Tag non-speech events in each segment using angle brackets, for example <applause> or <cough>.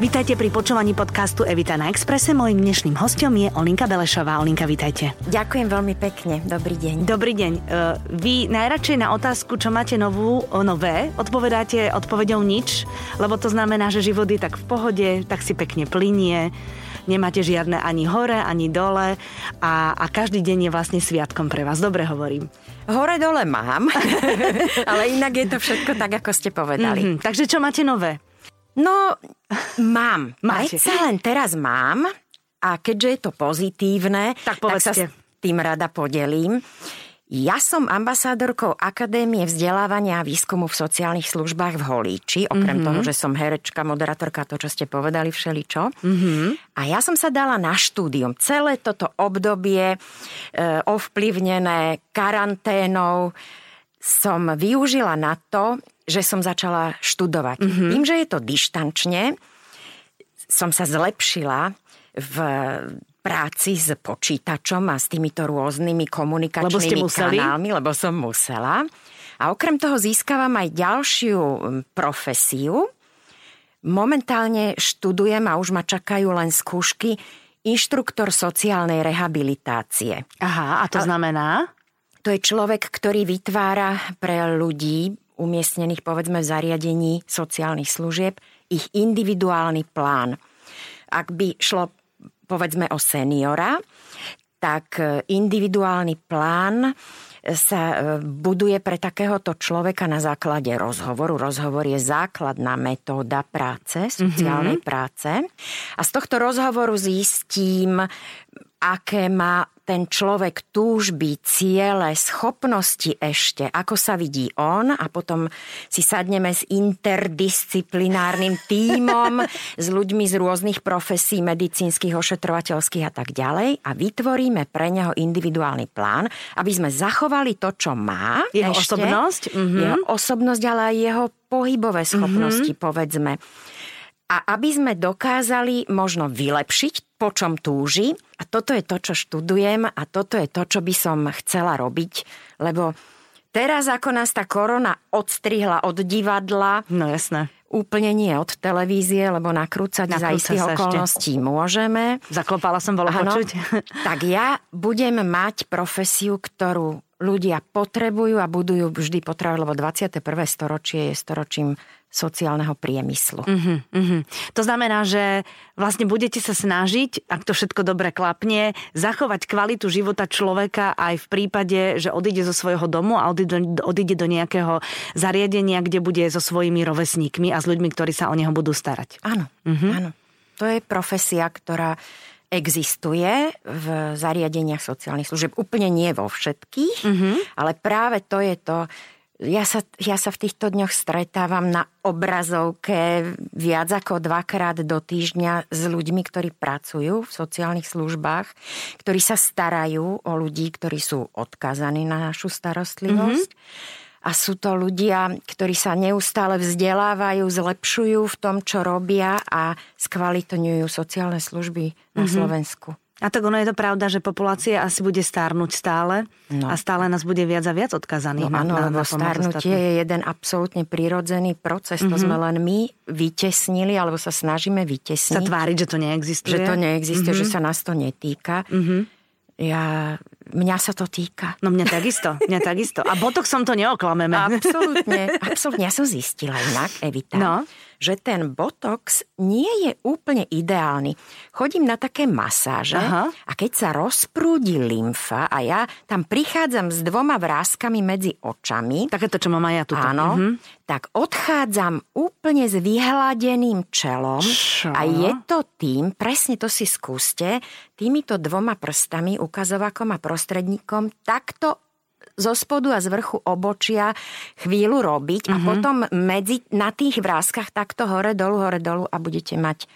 Vítajte pri počúvaní podcastu Evita na Exprese. Mojím dnešným hostom je Olinka Belešová. Olinka, vítajte. Ďakujem veľmi pekne. Dobrý deň. Dobrý deň. Uh, Vy najradšej na otázku, čo máte novú, nové, odpovedáte odpovedou nič, lebo to znamená, že život je tak v pohode, tak si pekne plinie nemáte žiadne ani hore, ani dole a, a každý deň je vlastne sviatkom pre vás. Dobre hovorím. Hore dole mám, <laughs> ale inak je to všetko tak, ako ste povedali. Mm-hmm. Takže čo máte nové? No, mám. <laughs> Predsa len teraz mám a keďže je to pozitívne, Tak tak sa s tým rada podelím. Ja som ambasádorkou Akadémie vzdelávania a výskumu v sociálnych službách v Holíči, okrem mm-hmm. toho, že som herečka, moderátorka, to, čo ste povedali, všeličo. Mm-hmm. A ja som sa dala na štúdium. Celé toto obdobie e, ovplyvnené karanténou som využila na to, že som začala študovať. Mm-hmm. Tým, že je to dištančne, som sa zlepšila v práci s počítačom a s týmito rôznymi komunikačnými Lebo ste museli? kanálmi, lebo som musela. A okrem toho získavam aj ďalšiu profesiu. Momentálne študujem a už ma čakajú len skúšky inštruktor sociálnej rehabilitácie. Aha, a to znamená? To je človek, ktorý vytvára pre ľudí umiestnených povedzme v zariadení sociálnych služieb ich individuálny plán. Ak by šlo povedzme o seniora, tak e, individuálny plán sa e, buduje pre takéhoto človeka na základe rozhovoru. Rozhovor je základná metóda práce, sociálnej mm-hmm. práce. A z tohto rozhovoru zistím, aké má ten človek túžby, ciele, schopnosti ešte, ako sa vidí on a potom si sadneme s interdisciplinárnym tímom, s ľuďmi z rôznych profesí, medicínskych, ošetrovateľských a tak ďalej a vytvoríme pre neho individuálny plán, aby sme zachovali to, čo má. Jeho ešte, osobnosť? Mhm. Jeho osobnosť, ale aj jeho pohybové schopnosti, povedzme. A aby sme dokázali možno vylepšiť, po čom túži. A toto je to, čo študujem a toto je to, čo by som chcela robiť. Lebo teraz, ako nás tá korona odstrihla od divadla, No jasné. úplne nie od televízie, lebo nakrúcať za Nakrúca istých sa ešte. okolností môžeme. Zaklopala som, bolo Áno. počuť. <laughs> <laughs> Tak ja budem mať profesiu, ktorú ľudia potrebujú a budú ju vždy potrebovať, lebo 21. storočie je storočím sociálneho priemyslu. Uh-huh, uh-huh. To znamená, že vlastne budete sa snažiť, ak to všetko dobre klapne, zachovať kvalitu života človeka aj v prípade, že odíde zo svojho domu a odíde, odíde do nejakého zariadenia, kde bude so svojimi rovesníkmi a s ľuďmi, ktorí sa o neho budú starať. Áno, uh-huh. áno. To je profesia, ktorá existuje v zariadeniach sociálnych služieb. Úplne nie vo všetkých, uh-huh. ale práve to je to, ja sa, ja sa v týchto dňoch stretávam na obrazovke viac ako dvakrát do týždňa s ľuďmi, ktorí pracujú v sociálnych službách, ktorí sa starajú o ľudí, ktorí sú odkazaní na našu starostlivosť. Mm-hmm. A sú to ľudia, ktorí sa neustále vzdelávajú, zlepšujú v tom, čo robia a skvalitňujú sociálne služby na mm-hmm. Slovensku. A tak ono je to pravda, že populácia asi bude stárnuť stále No. a stále nás bude viac a viac odkazaných. No áno, lebo starnutie je jeden absolútne prirodzený proces. Mm-hmm. To sme len my vytesnili, alebo sa snažíme sa vytesniť. tváriť, že to neexistuje. že to neexistuje, mm-hmm. že sa nás to netýka. Mm-hmm. Ja, mňa sa to týka. No mňa takisto, mňa takisto. A botoxom to neoklameme. Absolútne, absolútne. Ja som zistila inak, Evita, No. Že ten botox nie je úplne ideálny. Chodím na také masáže Aha. a keď sa rozprúdi lymfa a ja tam prichádzam s dvoma vrázkami medzi očami, Takéto, čo mám aj ja tu. Áno, mm-hmm. tak odchádzam úplne s vyhladeným čelom Čo? a je to tým, presne to si skúste, týmito dvoma prstami, ukazovakom a prostredníkom, takto zo spodu a z vrchu obočia chvíľu robiť a potom medzi, na tých vrázkach takto hore, dolu, hore, dolu a budete mať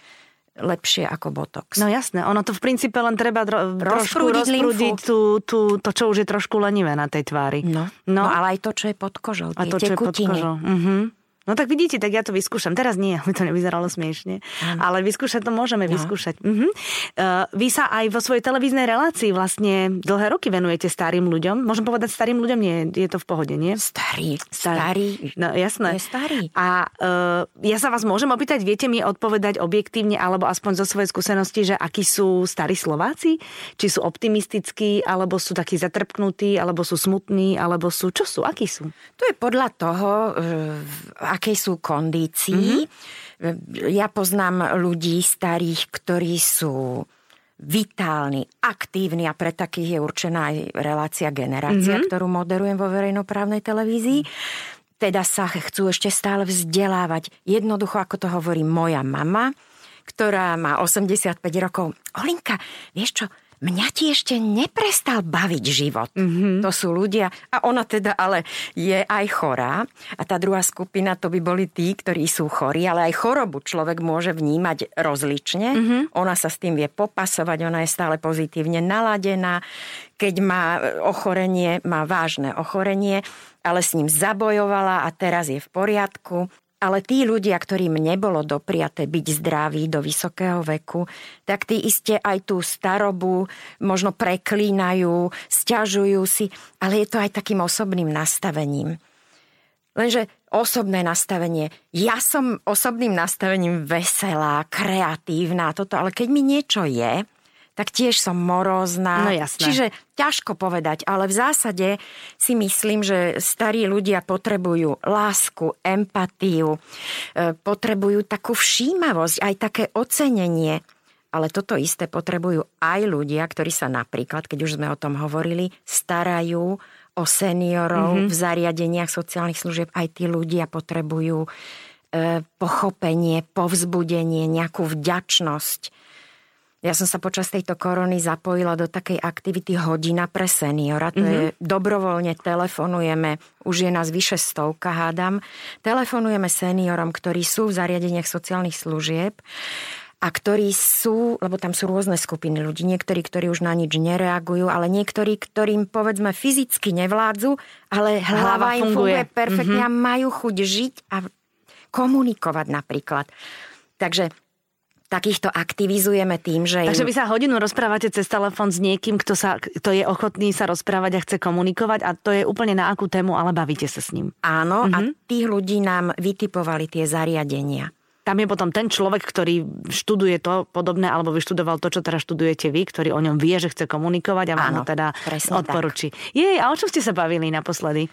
lepšie ako botox. No jasné, ono to v princípe len treba dro- Rozprúdiť rozprúdiť tú, tú, to, čo už je trošku lenivé na tej tvári. no, no. no ale aj to, čo je pod kožou, a tie to, čo je pod tekutiny. kožou. Mhm. No tak vidíte, tak ja to vyskúšam. Teraz nie, <laughs> aby to nevyzeralo smiešne. Ano. Ale vyskúšať to môžeme no. vyskúšať. Uh-huh. Uh, vy sa aj vo svojej televíznej relácii vlastne dlhé roky venujete starým ľuďom. Môžem povedať starým ľuďom? Nie, je to v pohode, nie? Starý. Starý. No jasné. Je starý. A uh, ja sa vás môžem opýtať, viete mi odpovedať objektívne alebo aspoň zo svojej skúsenosti, že akí sú starí Slováci? Či sú optimistickí, alebo sú takí zatrpknutí, alebo sú smutní, alebo sú... Čo sú? Akí sú? To je podľa toho, uh, akej sú kondícii. Mm-hmm. Ja poznám ľudí starých, ktorí sú vitálni, aktívni a pre takých je určená aj relácia generácia, mm-hmm. ktorú moderujem vo verejnoprávnej televízii. Teda sa chcú ešte stále vzdelávať. Jednoducho, ako to hovorí moja mama, ktorá má 85 rokov. Olinka, vieš čo, mňa ti ešte neprestal baviť život. Mm-hmm. To sú ľudia, a ona teda ale je aj chorá. A tá druhá skupina, to by boli tí, ktorí sú chorí, ale aj chorobu človek môže vnímať rozlične. Mm-hmm. Ona sa s tým vie popasovať, ona je stále pozitívne naladená. Keď má ochorenie, má vážne ochorenie, ale s ním zabojovala a teraz je v poriadku ale tí ľudia, ktorým nebolo dopriaté byť zdraví do vysokého veku, tak tí iste aj tú starobu možno preklínajú, stiažujú si, ale je to aj takým osobným nastavením. Lenže osobné nastavenie. Ja som osobným nastavením veselá, kreatívna, toto, ale keď mi niečo je, tak tiež som morózna. No jasné. Čiže ťažko povedať, ale v zásade si myslím, že starí ľudia potrebujú lásku, empatiu, e, potrebujú takú všímavosť, aj také ocenenie. Ale toto isté potrebujú aj ľudia, ktorí sa napríklad, keď už sme o tom hovorili, starajú o seniorov mm-hmm. v zariadeniach sociálnych služieb. Aj tí ľudia potrebujú e, pochopenie, povzbudenie, nejakú vďačnosť ja som sa počas tejto korony zapojila do takej aktivity Hodina pre seniora. To mm-hmm. je dobrovoľne telefonujeme, už je nás vyše stovka, hádam. Telefonujeme seniorom, ktorí sú v zariadeniach sociálnych služieb a ktorí sú, lebo tam sú rôzne skupiny ľudí, niektorí, ktorí už na nič nereagujú, ale niektorí, ktorým povedzme fyzicky nevládzu, ale hlava, hlava im funguje, funguje perfektne mm-hmm. a majú chuť žiť a komunikovať napríklad. Takže takýchto aktivizujeme tým, že... Takže vy sa hodinu rozprávate cez telefón s niekým, kto, sa, kto je ochotný sa rozprávať a chce komunikovať a to je úplne na akú tému, ale bavíte sa s ním. Áno, mm-hmm. a mhm. tých ľudí nám vytipovali tie zariadenia. Tam je potom ten človek, ktorý študuje to podobné, alebo vyštudoval to, čo teraz študujete vy, ktorý o ňom vie, že chce komunikovať a vám Áno, ho teda odporučí. Jej, a o čom ste sa bavili naposledy?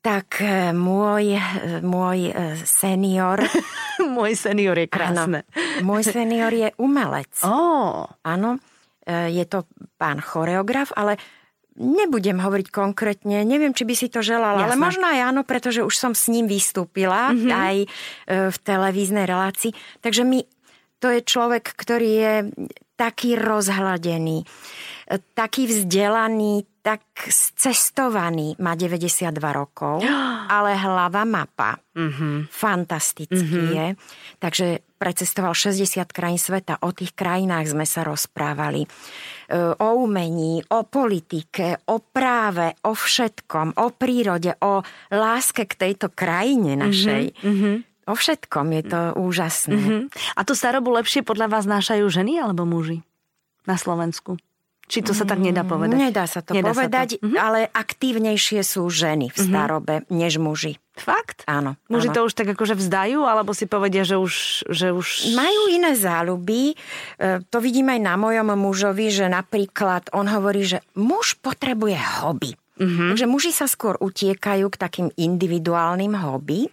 Tak e, môj, e, môj e, senior... <laughs> môj senior je krásne. Áno, môj senior je umelec. Oh. Áno, je to pán choreograf, ale nebudem hovoriť konkrétne, neviem, či by si to želala, Jasne. ale možno aj áno, pretože už som s ním vystúpila mm-hmm. aj v televíznej relácii. Takže my, to je človek, ktorý je taký rozhladený, taký vzdelaný, tak cestovaný, má 92 rokov, <gasps> ale hlava mapa. Mm-hmm. Fantastický mm-hmm. je. Takže precestoval 60 krajín sveta, o tých krajinách sme sa rozprávali. E, o umení, o politike, o práve, o všetkom, o prírode, o láske k tejto krajine našej. Mm-hmm. O všetkom je to úžasné. Mm-hmm. A tú starobu lepšie podľa vás nášajú ženy alebo muži na Slovensku? Či to sa tak nedá povedať? Nedá sa to nedá povedať, sa to. Mhm. ale aktívnejšie sú ženy v mhm. starobe mm-hmm. než muži. Fakt? Áno. Muži áno. to už tak akože vzdajú, alebo si povedia, že už, že už... Majú iné záľuby. E, to vidím aj na mojom mužovi, že napríklad on hovorí, že muž potrebuje hobby. Mm-hmm. Takže muži sa skôr utiekajú k takým individuálnym hobby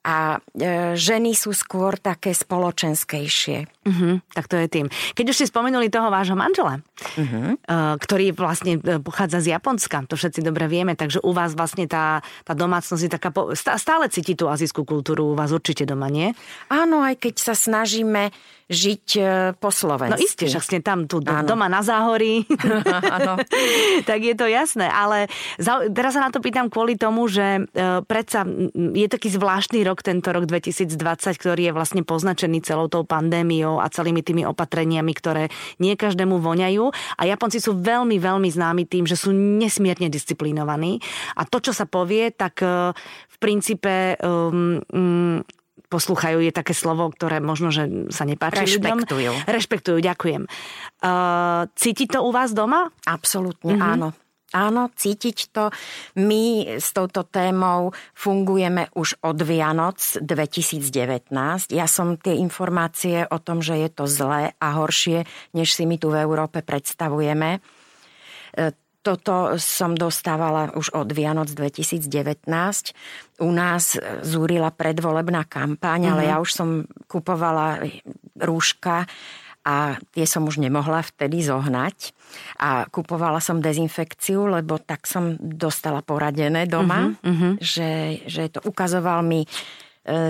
a e, ženy sú skôr také spoločenskejšie. Uh-huh, tak to je tým. Keď už ste spomenuli toho vášho manžela, uh-huh. ktorý vlastne e, pochádza z Japonska, to všetci dobre vieme, takže u vás vlastne tá, tá domácnosť je taká, stále cíti tú azijskú kultúru u vás určite doma, nie? Áno, aj keď sa snažíme žiť e, po Slovensku. No isté, že ste tam tu ano. doma na záhorí. <laughs> <laughs> tak je to jasné. Ale za, teraz sa na to pýtam kvôli tomu, že e, predsa je taký zvláštny rok, tento rok 2020, ktorý je vlastne poznačený celou tou pandémiou a celými tými opatreniami, ktoré nie každému voňajú. A Japonci sú veľmi, veľmi známi tým, že sú nesmierne disciplinovaní. A to, čo sa povie, tak e, v princípe um, um, posluchajú, je také slovo, ktoré možno, že sa nepáči Rešpektujú. ľuďom. Rešpektujú, ďakujem. Uh, cíti to u vás doma? Absolútne, mm-hmm. áno. Áno, cítiť to. My s touto témou fungujeme už od Vianoc 2019. Ja som tie informácie o tom, že je to zlé a horšie, než si my tu v Európe predstavujeme. E, toto som dostávala už od Vianoc 2019. U nás zúrila predvolebná kampaň, mm-hmm. ale mhm. ja už som kupovala rúška a tie som už nemohla vtedy zohnať. A kupovala som dezinfekciu, lebo tak som dostala poradené doma, uh-huh, uh-huh. Že, že to ukazoval mi e,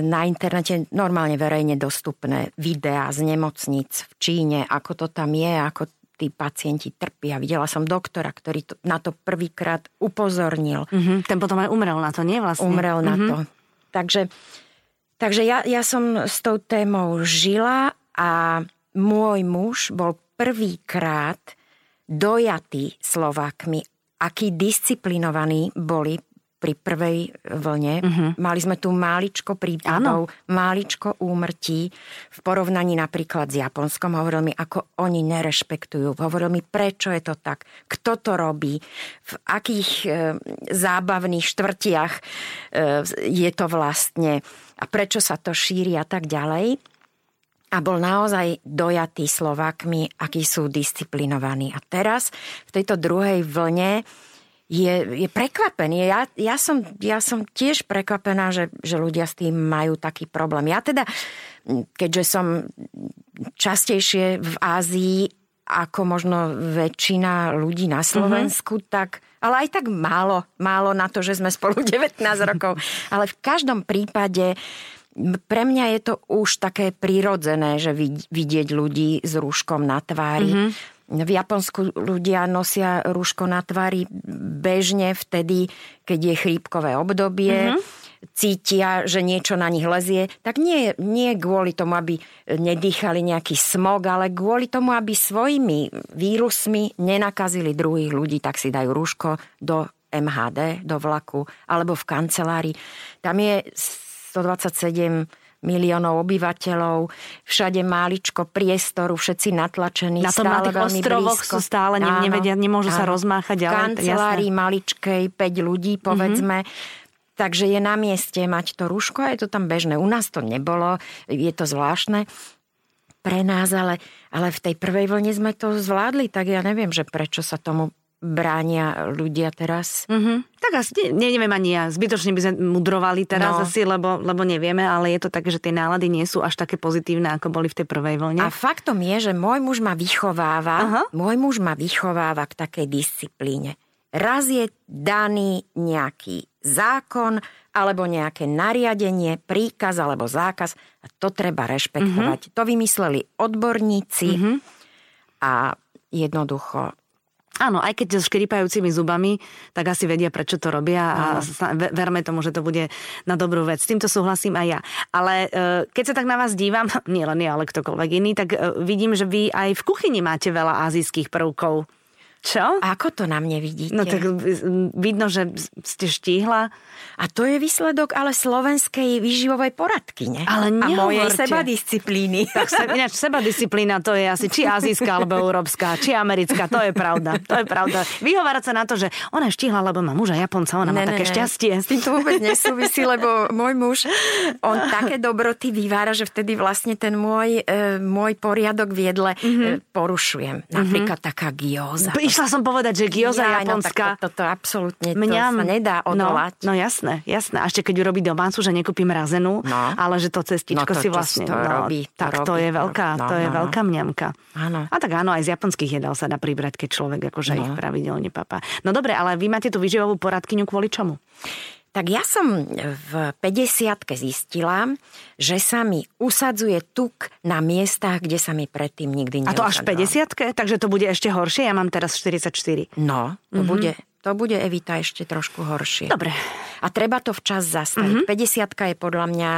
na internete normálne verejne dostupné videá z nemocnic v Číne, ako to tam je, ako tí pacienti trpia. Videla som doktora, ktorý to, na to prvýkrát upozornil. Uh-huh. Ten potom aj umrel na to, nie vlastne? Umrel uh-huh. na to. Takže, takže ja, ja som s tou témou žila a môj muž bol prvýkrát dojatý Slovákmi, akí disciplinovaní boli pri prvej vlne. Uh-huh. Mali sme tu máličko prípadov, ano. máličko úmrtí v porovnaní napríklad s Japonskom. Hovoril mi, ako oni nerešpektujú. Hovoril mi, prečo je to tak, kto to robí, v akých e, zábavných štvrtiach e, je to vlastne a prečo sa to šíri a tak ďalej a bol naozaj dojatý Slovakmi, akí sú disciplinovaní. A teraz v tejto druhej vlne je, je prekvapený. Ja, ja, som, ja som tiež prekvapená, že, že ľudia s tým majú taký problém. Ja teda, keďže som častejšie v Ázii ako možno väčšina ľudí na Slovensku, mm-hmm. tak ale aj tak málo, málo na to, že sme spolu <laughs> 19 rokov. Ale v každom prípade pre mňa je to už také prirodzené, že vidieť ľudí s rúškom na tvári. Mm-hmm. V Japonsku ľudia nosia rúško na tvári bežne vtedy, keď je chrípkové obdobie. Mm-hmm cítia, že niečo na nich lezie, tak nie, nie kvôli tomu, aby nedýchali nejaký smog, ale kvôli tomu, aby svojimi vírusmi nenakazili druhých ľudí, tak si dajú rúško do MHD, do vlaku alebo v kancelárii. Tam je 127 miliónov obyvateľov, všade máličko priestoru, všetci natlačení. Na tom stále na tých ostrovoch blízko. sú stále, áno, nevedia, nemôžu áno. sa rozmáchať. V kancelárii jasné. maličkej 5 ľudí, povedzme. Mm-hmm. Takže je na mieste mať to rúško a je to tam bežné. U nás to nebolo, je to zvláštne pre nás, ale, ale v tej prvej vlne sme to zvládli, tak ja neviem, že prečo sa tomu bránia ľudia teraz. Mm-hmm. Tak asi ne, neviem ani ja. Zbytočne by sme mudrovali teraz no. asi, lebo, lebo nevieme, ale je to tak, že tie nálady nie sú až také pozitívne, ako boli v tej prvej vlne. A faktom je, že môj muž ma vychováva, Aha. môj muž ma vychováva k takej disciplíne. Raz je daný nejaký zákon alebo nejaké nariadenie, príkaz alebo zákaz a to treba rešpektovať. Mm-hmm. To vymysleli odborníci mm-hmm. a jednoducho Áno, aj keď so škripajúcimi zubami, tak asi vedia, prečo to robia a verme tomu, že to bude na dobrú vec. S týmto súhlasím aj ja. Ale e, keď sa tak na vás dívam, <laughs> nie len ja, ale ktokoľvek iný, tak e, vidím, že vy aj v kuchyni máte veľa azijských prvkov. Čo? Ako to na mne vidíte? No tak vidno, že ste štíhla. A to je výsledok ale slovenskej výživovej poradky, ne? Ale A mojej seba disciplíny. Tak se, ináč seba disciplína to je asi či azijská, alebo európska, či americká, to je pravda. To je pravda. Vyhovárať sa na to, že ona je štíhla, lebo má muža Japonca, ona ne, má ne, také ne. šťastie. S tým to vôbec nesúvisí, lebo môj muž, on také dobroty vyvára, že vtedy vlastne ten môj, e, môj poriadok v jedle mm-hmm. e, porušujem. Napríklad mm-hmm. taká gyoza išla som povedať, že gyoza ja, japonská. No, toto to, to absolútne Mňam, to sa nedá no, odolať. No, no jasné, jasné. A ešte keď urobí domácu, že nekúpim razenú, no. ale že to cestičko no, to, si vlastne... To, to no, robí, to tak robí, to je veľká, no, to je no, veľká mňamka. Áno. A tak áno, aj z japonských jedál sa dá pribrať, keď človek akože no. ich pravidelne papá. No dobre, ale vy máte tú vyživovú poradkyňu kvôli čomu? Tak ja som v 50 zistila, že sa mi usadzuje tuk na miestach, kde sa mi predtým nikdy neusadzoval. A to až v 50 Takže to bude ešte horšie? Ja mám teraz 44. No, to mm-hmm. bude to bude Evita ešte trošku horšie. Dobre. A treba to včas zastaviť. Mm-hmm. 50 je podľa mňa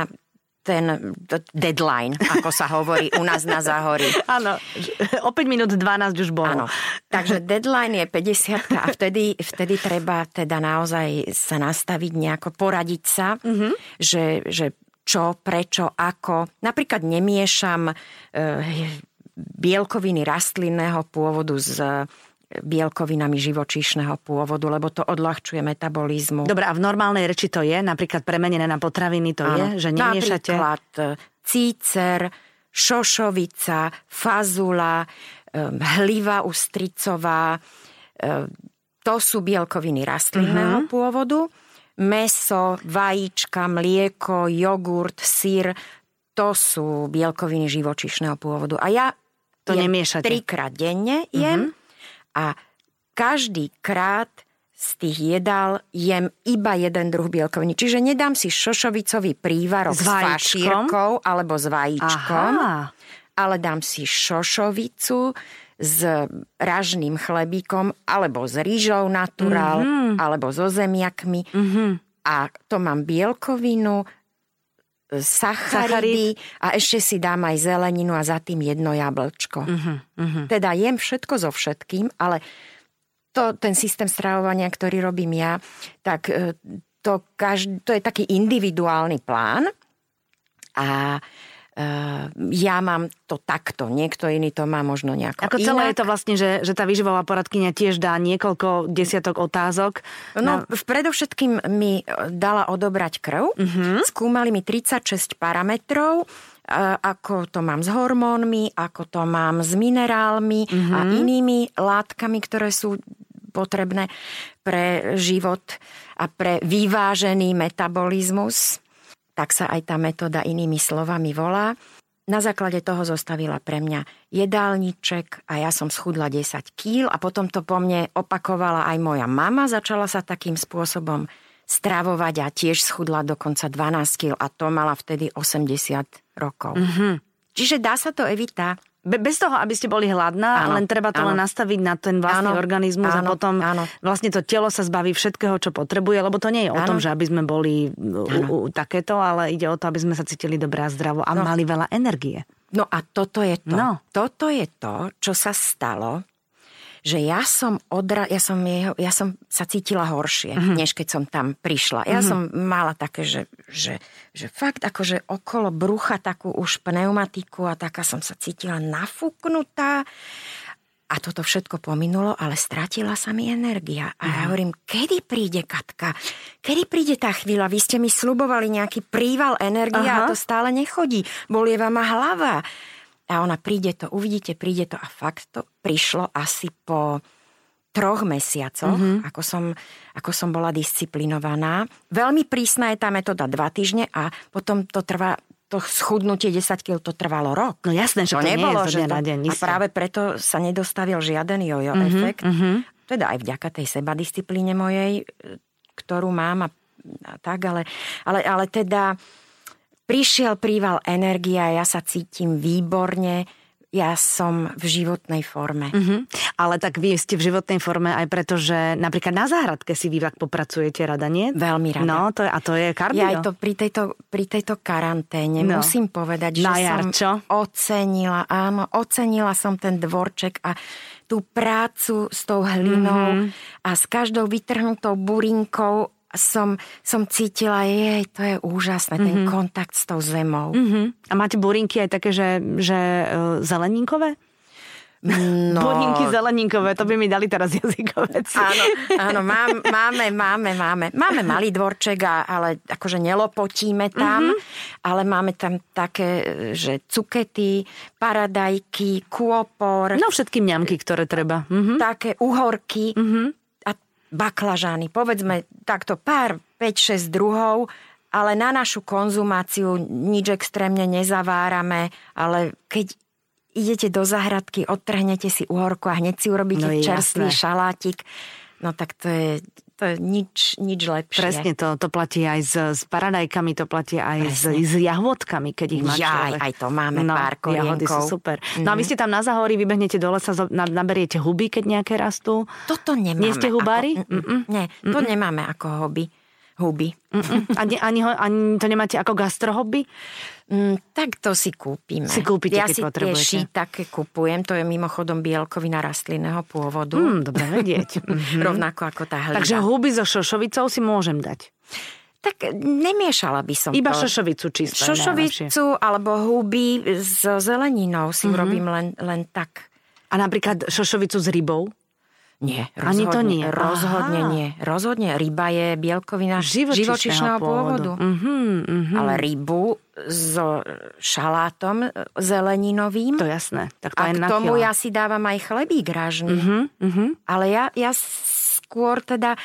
ten deadline, ako sa hovorí u nás na záhorí. <laughs> Áno, <laughs> o 5 minút 12 už bolo. Áno, takže deadline je 50 a vtedy, vtedy treba teda naozaj sa nastaviť nejako, poradiť sa, mm-hmm. že, že čo, prečo, ako. Napríklad nemiešam e, bielkoviny rastlinného pôvodu s bielkovinami živočíšneho pôvodu, lebo to odľahčuje metabolizmu. Dobre, a v normálnej reči to je? Napríklad premenené na potraviny to Áno. je? Že nemiešate? Napríklad e, cícer, šošovica, fazula, e, hliva ustricová, e, to sú bielkoviny rastlinného uh-huh. pôvodu. Meso, vajíčka, mlieko, jogurt, sír, to sú bielkoviny živočišného pôvodu. A ja to nemiešate. trikrát denne jem. Uh-huh a každý krát z tých jedál jem iba jeden druh bielkoviny. Čiže nedám si šošovicový prívarok s, s fašírkou alebo s vajíčkom, Aha. ale dám si šošovicu s ražným chlebíkom alebo s rýžou naturál mm-hmm. alebo so zemiakmi. Mm-hmm. A to mám bielkovinu, sacharidy a ešte si dám aj zeleninu a za tým jedno jablčko. Uh-huh, uh-huh. Teda jem všetko so všetkým, ale to, ten systém stravovania, ktorý robím ja, tak e, to, každý, to je taký individuálny plán a Uh, ja mám to takto, niekto iný to má možno nejako Ako celé inak. je to vlastne, že, že tá výživová poradkynia tiež dá niekoľko desiatok otázok? No, na... predovšetkým mi dala odobrať krv, uh-huh. skúmali mi 36 parametrov, ako to mám s hormónmi, ako to mám s minerálmi uh-huh. a mhm. inými látkami, ktoré sú potrebné pre život a pre vyvážený metabolizmus tak sa aj tá metóda inými slovami volá. Na základe toho zostavila pre mňa jedálniček a ja som schudla 10 kg a potom to po mne opakovala aj moja mama. Začala sa takým spôsobom stravovať a tiež schudla dokonca 12 kg a to mala vtedy 80 rokov. Mm-hmm. Čiže dá sa to, Evita, bez toho, aby ste boli hladná, áno, len treba to áno. len nastaviť na ten vlastný áno, organizmus áno, a potom áno. vlastne to telo sa zbaví všetkého, čo potrebuje, lebo to nie je áno. o tom, že aby sme boli u, u, takéto, ale ide o to, aby sme sa cítili dobre a zdravo a no. mali veľa energie. No a toto je to. No. Toto je to, čo sa stalo že ja som, odra- ja som, jeho, ja som sa cítila horšie, uh-huh. než keď som tam prišla. Ja uh-huh. som mala také, že, že, že fakt akože okolo brucha takú už pneumatiku a taká som sa cítila nafúknutá. A toto všetko pominulo, ale stratila sa mi energia. A ja mhm. hovorím, kedy príde Katka? Kedy príde tá chvíľa? Vy ste mi slubovali nejaký príval energie Aha. a to stále nechodí. Bolieva ma hlava. A ona príde to, uvidíte, príde to a fakt to prišlo asi po troch mesiacoch, mm-hmm. ako, som, ako som bola disciplinovaná. Veľmi prísna je tá metóda dva týždne a potom to trvá to schudnutie 10 kg to trvalo rok. No jasné, že to, to nebolo, nie je že to, na deň. A práve preto sa nedostavil žiaden jojo mm-hmm, efekt. Mm-hmm. Teda aj vďaka tej sebadisciplíne mojej, ktorú mám a, a tak, ale, ale, ale teda prišiel príval energia, ja sa cítim výborne, ja som v životnej forme. Mm-hmm. Ale tak vy ste v životnej forme aj preto, že napríklad na záhradke si vy tak popracujete rada, nie? Veľmi rada. No, to je, a to je kardio. Ja aj to pri tejto, pri tejto karanténe no. musím povedať, že na jar, som čo? ocenila, áno, ocenila som ten dvorček a tú prácu s tou hlinou mm-hmm. a s každou vytrhnutou burinkou som, som cítila, jej, to je úžasné, mm-hmm. ten mhm. kontakt s tou zemou. Mm-hmm. A máte burinky aj také, že, že uh, zeleninkové? No... Burinky zeleninkové, to by mi dali teraz jazykové. Áno, áno mám, máme, máme, máme. Máme malý dvorček, a, ale akože nelopotíme tam, mm-hmm. ale máme tam také, že cukety, paradajky, kôpor. No všetky mňamky, ktoré treba. Mm-hmm. Také uhorky. Mm-hmm baklažány, povedzme takto pár, 5-6 druhov, ale na našu konzumáciu nič extrémne nezavárame, ale keď idete do zahradky, odtrhnete si uhorku a hneď si urobíte no čerstvý jasné. šalátik, no tak to je, to je nič, nič lepšie. Presne, to, to platí aj s, s paradajkami, to platí aj s, s jahvodkami, keď ich má ja, aj to máme no, pár Jahody sú super. Mm-hmm. No a vy mhm. ste tam na zahorí, vybehnete do lesa, naberiete huby, keď nejaké rastú? Toto nemáme. Nie ste hubári? Ako, nie, to mm-mm. nemáme ako hobby. Huby. Ani, ani, ho, ani to nemáte ako gastrohobby? Mm, tak to si kúpime. Si kúpite, ja si tie také kupujem, to je mimochodom bielkovina rastlinného pôvodu. Mm, dobre vedieť. <laughs> Mhm. Rovnako ako tá hliba. Takže huby so šošovicou si môžem dať. Tak nemiešala by som Iba to. šošovicu čisto. je najlepšie. Šošovicu alebo huby so zeleninou si Mhm. urobím len, len tak. A napríklad šošovicu s rybou? Nie, Ani rozhodne, to nie. Rozhodne Aha. nie. Rozhodne ryba je bielkovina živočišného pôvodu. Mhm, mhm. Ale rybu so šalátom zeleninovým. To jasné. Tak to a k tomu ja si dávam aj chlebík ražný. Mhm, mhm. Ale ja, ja skôr teda,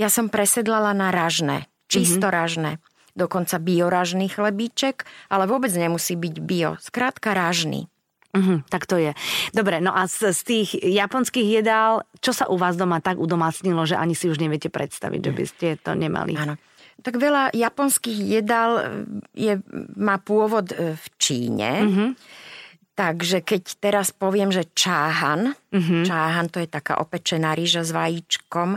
ja som presedlala na ražné. Čisto ražné. Dokonca bioražný chlebíček, ale vôbec nemusí byť bio. Skrátka ražný. Mhm, tak to je. Dobre, no a z, z tých japonských jedál, čo sa u vás doma tak udomácnilo, že ani si už neviete predstaviť, že by ste to nemali? Áno. Tak veľa japonských jedál je, má pôvod e, v Číne. Mm-hmm. Takže keď teraz poviem, že čáhan, mm-hmm. čáhan to je taká opečená rýža s vajíčkom,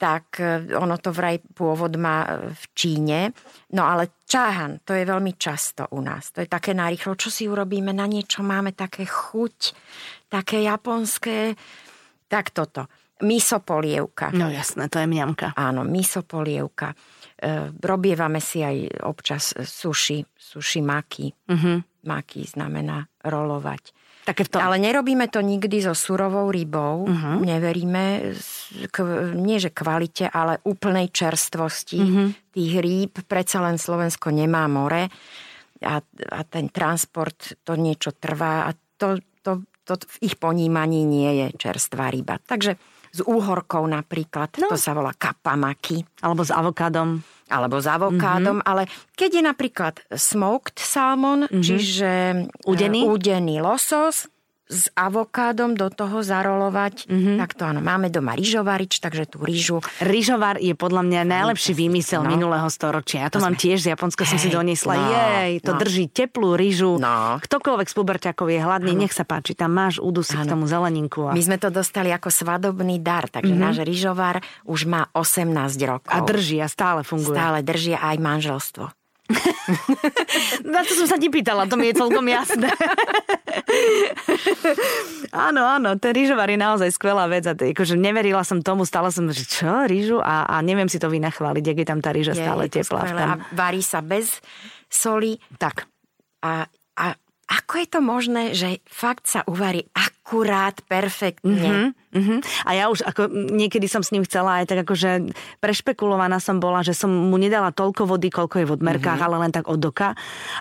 tak e, ono to vraj pôvod má e, v Číne. No ale čáhan, to je veľmi často u nás. To je také narýchlo, čo si urobíme, na niečo máme také chuť, také japonské. Tak toto. Miso polievka. No jasné, to je mňamka. Áno, miso polievka. E, robievame si aj občas suši, suši maki. Mhm. Maki znamená rolovať. Také v tom. Ale nerobíme to nikdy so surovou rybou. Uh-huh. Neveríme, k, nie že kvalite, ale úplnej čerstvosti uh-huh. tých rýb. Predsa len Slovensko nemá more a, a ten transport to niečo trvá a to, to, to v ich ponímaní nie je čerstvá ryba. Takže s úhorkou napríklad, no. to sa volá kapamaki Alebo s avokádom. alebo s avokádom, mm-hmm. ale keď je napríklad smoked salmon, mm-hmm. čiže Udený? e, udený losos s avokádom do toho zarolovať, mm-hmm. tak to áno, máme doma rýžovarič, takže tú rýžu Ryžovar je podľa mňa najlepší výmysel No. minulého storočia. Ja to, mám tiež z Japonska, som si doniesla. no, Jej, to no. drží teplú rýžu. No. Ktokoľvek z puberťakov je hladný, nech sa páči, tam máš údusy k tomu zeleninku. A, My sme to dostali ako svadobný dar, takže mm-hmm. náš rýžovar už má 18 rokov. a drží a stále funguje. Stále drží aj manželstvo. <laughs> Na to som sa nepýtala, to mi je celkom jasné. <laughs> áno, áno, ten rýžovar je naozaj skvelá vec a to, akože neverila som tomu, stále som, že čo, rýžu? A, a neviem si to vynachváliť, jak je tam tá rýža stále je teplá. A varí sa bez soli. Tak. A, a ako je to možné, že fakt sa uvarí akurát, perfektne? Uh-huh. A ja už ako niekedy som s ním chcela aj tak akože prešpekulovaná som bola, že som mu nedala toľko vody, koľko je v odmerkách, uh-huh. ale len tak od oka.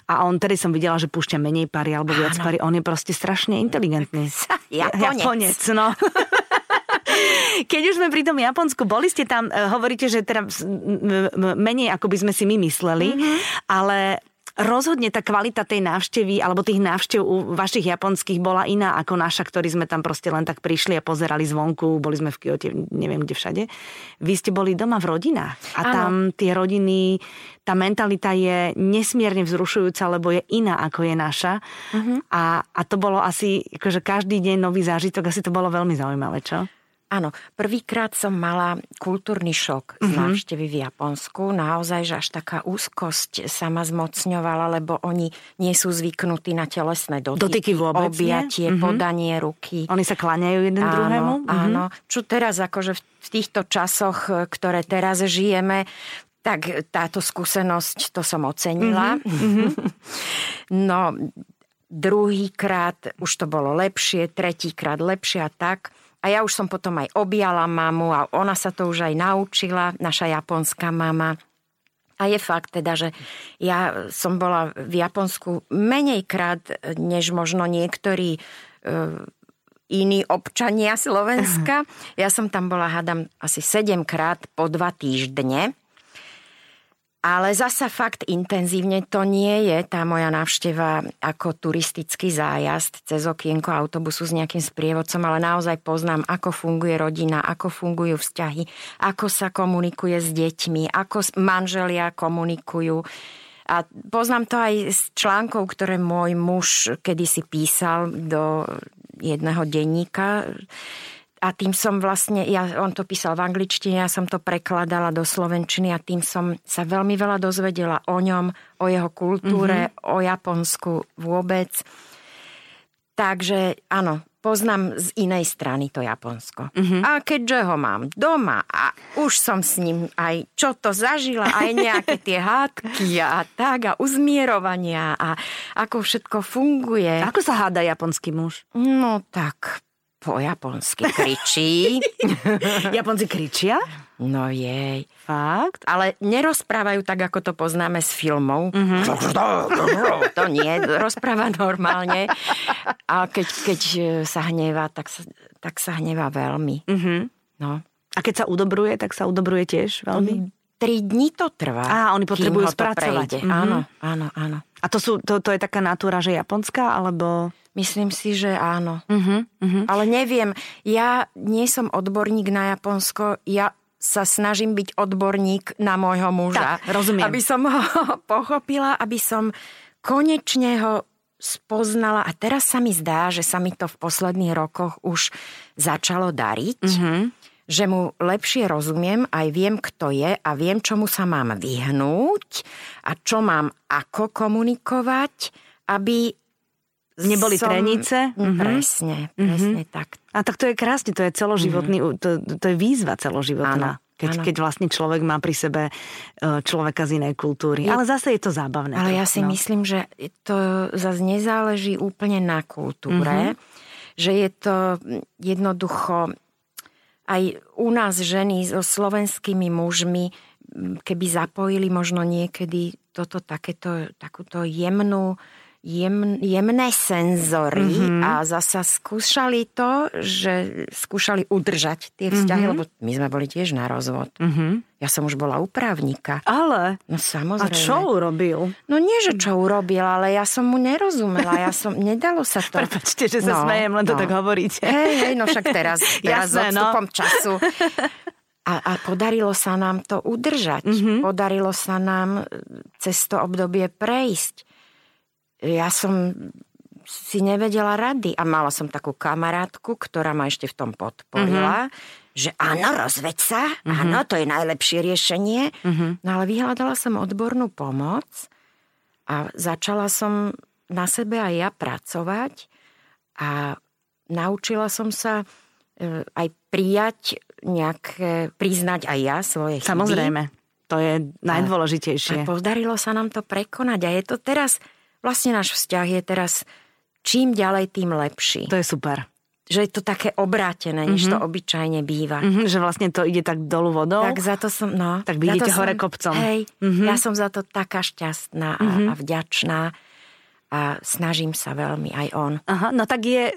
A on tedy som videla, že púšťa menej pary alebo viac pary. On je proste strašne inteligentný. <laughs> Japonec. Japonec, no. <laughs> Keď už sme pri tom Japonsku, boli ste tam, eh, hovoríte, že teda menej ako by sme si my mysleli, mm-hmm. ale rozhodne tá kvalita tej návštevy alebo tých návštev u vašich japonských bola iná ako naša, ktorí sme tam proste len tak prišli a pozerali zvonku, boli sme v Kyote, neviem kde všade. Vy ste boli doma v rodinách a Áno. tam tie rodiny, tá mentalita je nesmierne vzrušujúca, lebo je iná ako je naša. Uh-huh. A, a to bolo asi, akože každý deň nový zážitok, asi to bolo veľmi zaujímavé, čo? Áno, prvýkrát som mala kultúrny šok z návštevy v Japonsku. Naozaj, že až taká úzkosť sa ma zmocňovala, lebo oni nie sú zvyknutí na telesné dotyky. Dotyky vôbec nie? Objatie, Mhm. podanie ruky. Oni sa kláňajú jeden druhému? Áno, áno. Čo teraz akože v týchto časoch, ktoré teraz žijeme, tak táto skúsenosť, to som ocenila. Mhm, <laughs> no, druhýkrát už to bolo lepšie, tretíkrát lepšie a tak. A ja už som potom aj objala mamu a ona sa to už aj naučila, naša japonská mama. A je fakt teda, že ja som bola v Japonsku menejkrát, než možno niektorí e, iní občania Slovenska. Ja som tam bola, hádam, asi 7 krát po dva týždne. Ale zasa fakt intenzívne to nie je tá moja návšteva ako turistický zájazd cez okienko autobusu s nejakým sprievodcom, ale naozaj poznám, ako funguje rodina, ako fungujú vzťahy, ako sa komunikuje s deťmi, ako manželia komunikujú. A poznám to aj z článkov, ktoré môj muž kedysi písal do jedného denníka a tým som vlastne, ja, on to písal v angličtine, ja som to prekladala do slovenčiny a tým som sa veľmi veľa dozvedela o ňom, o jeho kultúre, mm-hmm. o Japonsku vôbec. Takže áno, poznám z inej strany to Japonsko. Mm-hmm. A keďže ho mám doma a už som s ním aj čo to zažila, aj nejaké tie hádky a tak a uzmierovania a ako všetko funguje. Ako sa háda japonský muž? No tak po japonsky kričí. <laughs> Japonci kričia? No jej. Fakt? Ale nerozprávajú tak, ako to poznáme z filmov. Mm-hmm. <laughs> to nie, rozpráva normálne. A keď, keď sa hnevá, tak sa, tak sa hnevá veľmi. Mm-hmm. No. A keď sa udobruje, tak sa udobruje tiež veľmi? Mm, tri dní to trvá. Á, oni potrebujú spracovať. Mm-hmm. Áno, áno, áno. A to, sú, to, to je taká natúra, že japonská, alebo... Myslím si, že áno. Uh-huh, uh-huh. Ale neviem, ja nie som odborník na Japonsko, ja sa snažím byť odborník na môjho muža. Tak, rozumiem. Aby som ho <laughs> pochopila, aby som konečne ho spoznala a teraz sa mi zdá, že sa mi to v posledných rokoch už začalo dariť. Mm-hmm. Že mu lepšie rozumiem, aj viem, kto je a viem, čomu sa mám vyhnúť a čo mám ako komunikovať, aby Neboli som... trenice? Mm-hmm. Presne, presne mm-hmm. tak. A tak to je krásne, to je celoživotný, mm-hmm. to, to je výzva celoživotná. Áno. Keď, keď vlastne človek má pri sebe e, človeka z inej kultúry. Je, ale zase je to zábavné. Ale ja si no. myslím, že to zase nezáleží úplne na kultúre. Mm-hmm. Že je to jednoducho aj u nás ženy so slovenskými mužmi, keby zapojili možno niekedy toto takéto, takúto jemnú jem, jemné senzory mm-hmm. a zasa skúšali to, že skúšali udržať tie vzťahy, mm-hmm. lebo my sme boli tiež na rozvod. Mm-hmm. Ja som už bola uprávnika. Ale? No samozrejme. A čo urobil? No nie, že čo urobil, ale ja som mu nerozumela. Ja som, nedalo sa to. <laughs> Prepačte, že sa no, smejem, len no. to tak hovoríte. Hej, hej, no však teraz, <laughs> teraz Jasné, s no. odstupom no. času. A, a podarilo sa nám to udržať. Mm-hmm. Podarilo sa nám cez to obdobie prejsť ja som si nevedela rady. A mala som takú kamarátku, ktorá ma ešte v tom podporila, mm-hmm. že áno, rozveď sa, mm-hmm. áno, to je najlepšie riešenie. Mm-hmm. No ale vyhľadala som odbornú pomoc a začala som na sebe aj ja pracovať a naučila som sa e, aj prijať nejaké, priznať aj ja svoje chyby. Samozrejme, to je najdôležitejšie. A, a podarilo sa nám to prekonať a je to teraz vlastne náš vzťah je teraz čím ďalej, tým lepší. To je super. Že je to také obrátené, než mm-hmm. to obyčajne býva. Mm-hmm, že vlastne to ide tak dolu vodou. Tak za to som, no. Tak vidíte hore som, kopcom. Hej, mm-hmm. ja som za to taká šťastná a, mm-hmm. a vďačná a snažím sa veľmi aj on. Aha, no tak je e,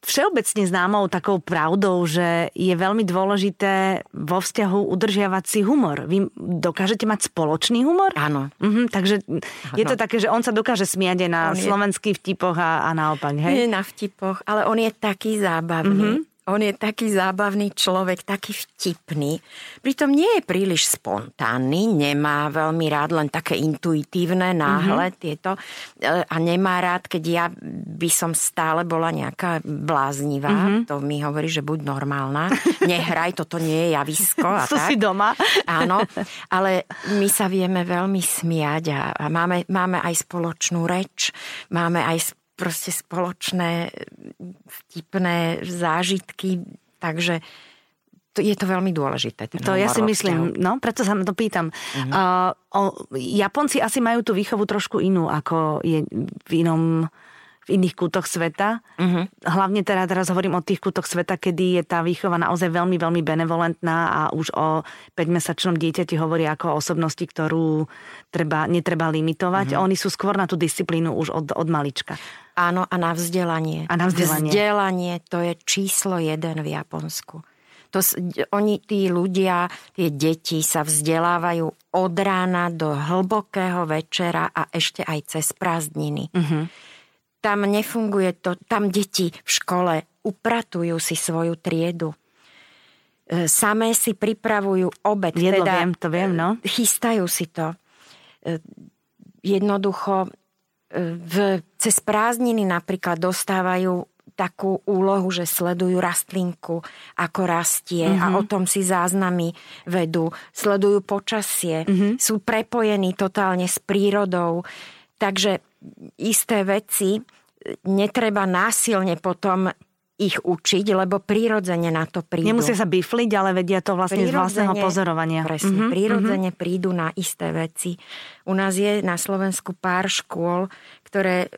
všeobecne známou takou pravdou, že je veľmi dôležité vo vzťahu udržiavať si humor. Vy dokážete mať spoločný humor? Áno. Mhm, takže je to také, že on sa dokáže smiať aj na on slovenských je... vtipoch a, a naopak, hej? Nie na vtipoch, ale on je taký zábavný. Mm-hmm. On je taký zábavný človek, taký vtipný. Pritom nie je príliš spontánny, nemá veľmi rád len také intuitívne, náhle mm-hmm. tieto e, a nemá rád, keď ja by som stále bola nejaká bláznivá. Mm-hmm. To mi hovorí, že buď normálna, <laughs> nehraj, toto nie je javisko. A <laughs> tak. si doma. Áno, <laughs> ale my sa vieme veľmi smiať a, a máme, máme aj spoločnú reč, máme aj proste spoločné vtipné zážitky, takže to, je to veľmi dôležité. To ja si myslím, no preto sa na to pýtam. Uh-huh. Uh, o, Japonci asi majú tú výchovu trošku inú, ako je v inom v iných kútoch sveta. Uh-huh. Hlavne teda teraz hovorím o tých kútoch sveta, kedy je tá výchova naozaj veľmi, veľmi benevolentná a už o 5-mesačnom dieťati hovorí ako o osobnosti, ktorú treba, netreba limitovať. Uh-huh. Oni sú skôr na tú disciplínu už od, od malička. Áno, a na vzdelanie. A na vzdelanie. Vzdelanie to je číslo jeden v Japonsku. To, oni, tí ľudia, tie deti sa vzdelávajú od rána do hlbokého večera a ešte aj cez prázdniny. Uh-huh tam nefunguje to, tam deti v škole upratujú si svoju triedu. E, samé si pripravujú obed. Jedlo teda viem, to viem, no. E, chystajú si to. E, jednoducho v, cez prázdniny napríklad dostávajú takú úlohu, že sledujú rastlinku, ako rastie mm-hmm. a mhm. o tom si záznamy vedú. Sledujú počasie, mm-hmm. sú prepojení totálne s prírodou. Takže isté veci netreba násilne potom ich učiť, lebo prírodzene na to prídu. Nemusia sa bifliť, ale vedia to vlastne z vlastného pozorovania. Presne, mm-hmm. prírodzene mm-hmm. prídu na isté veci. U nás je na Slovensku pár škôl, ktoré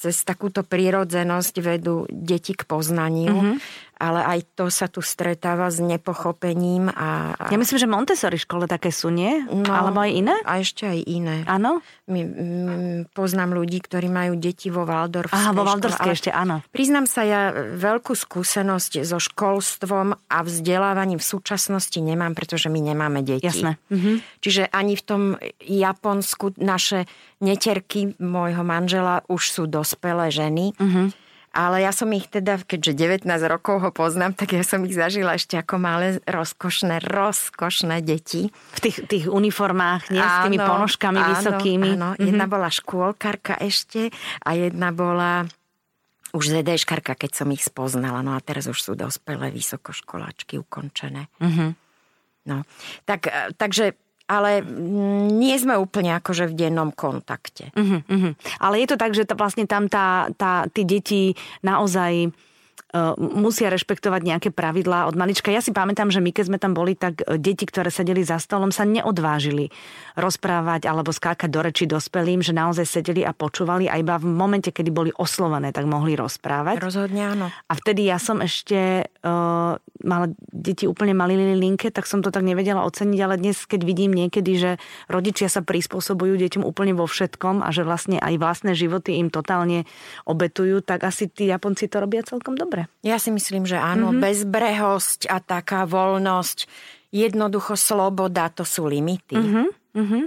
cez takúto prírodzenosť vedú deti k poznaniu. Mm-hmm ale aj to sa tu stretáva s nepochopením. A, a... Ja myslím, že Montessori škole také sú, nie? No, Alebo aj iné? A ešte aj iné. Áno? My, m, poznám ľudí, ktorí majú deti vo Waldorfskej Aha, vo Waldorfskej ešte, áno. Priznám sa, ja veľkú skúsenosť so školstvom a vzdelávaním v súčasnosti nemám, pretože my nemáme deti. Jasné. Mhm. Čiže ani v tom Japonsku naše neterky môjho manžela už sú dospelé ženy. Mhm ale ja som ich teda, keďže 19 rokov ho poznám, tak ja som ich zažila ešte ako malé rozkošné, rozkošné deti. V tých, tých uniformách, nie? Áno, s tými ponožkami áno, vysokými. Áno, mhm. jedna bola škôlkarka ešte a jedna bola už ZDŠkarka, keď som ich spoznala. No a teraz už sú dospelé vysokoškoláčky ukončené. Mm-hmm. No, tak, e, takže ale nie sme úplne akože v dennom kontakte. Uh-huh, uh-huh. Ale je to tak, že to vlastne tam tá, tá, tí deti naozaj musia rešpektovať nejaké pravidlá od malička. Ja si pamätám, že my keď sme tam boli, tak e, deti, ktoré sedeli za stolom, sa neodvážili rozprávať alebo skákať do reči dospelým, že naozaj sedeli a počúvali a iba v momente, kedy boli oslovené, tak mohli rozprávať. Rozhodne áno. A vtedy ja som ešte uh, mala deti úplne malé linke, tak som to tak nevedela oceniť, ale dnes, keď vidím niekedy, že rodičia sa prispôsobujú deťom úplne vo všetkom a že vlastne aj vlastné životy im totálne obetujú, tak asi tí Japonci to robia celkom dobre. Ja si myslím, že áno. Mm-hmm. Bezbrehosť a taká voľnosť, jednoducho sloboda, to sú limity. Mm-hmm.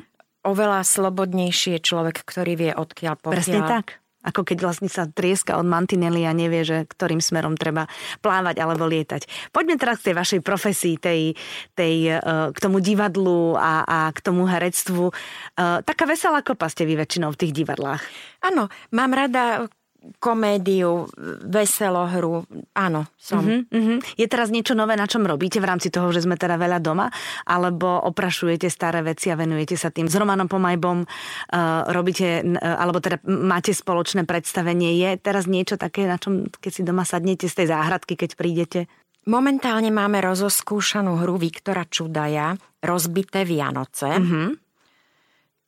Oveľa slobodnejší je človek, ktorý vie odkiaľ pokiaľ. Presne tak ako keď vlastne sa trieska od mantinely a nevie, že ktorým smerom treba plávať alebo lietať. Poďme teraz k tej vašej profesii, tej, tej, uh, k tomu divadlu a, a k tomu herectvu. Uh, taká veselá kopa ste vy väčšinou v tých divadlách. Áno, mám rada komédiu, veselohru. Áno, som. Uh-huh, uh-huh. Je teraz niečo nové, na čom robíte v rámci toho, že sme teda veľa doma? Alebo oprašujete staré veci a venujete sa tým? S Romanom Pomajbom uh, robíte, uh, alebo teda máte spoločné predstavenie. Je teraz niečo také, na čom, keď si doma sadnete z tej záhradky, keď prídete? Momentálne máme rozoskúšanú hru Viktora Čudaja Rozbité Vianoce. Uh-huh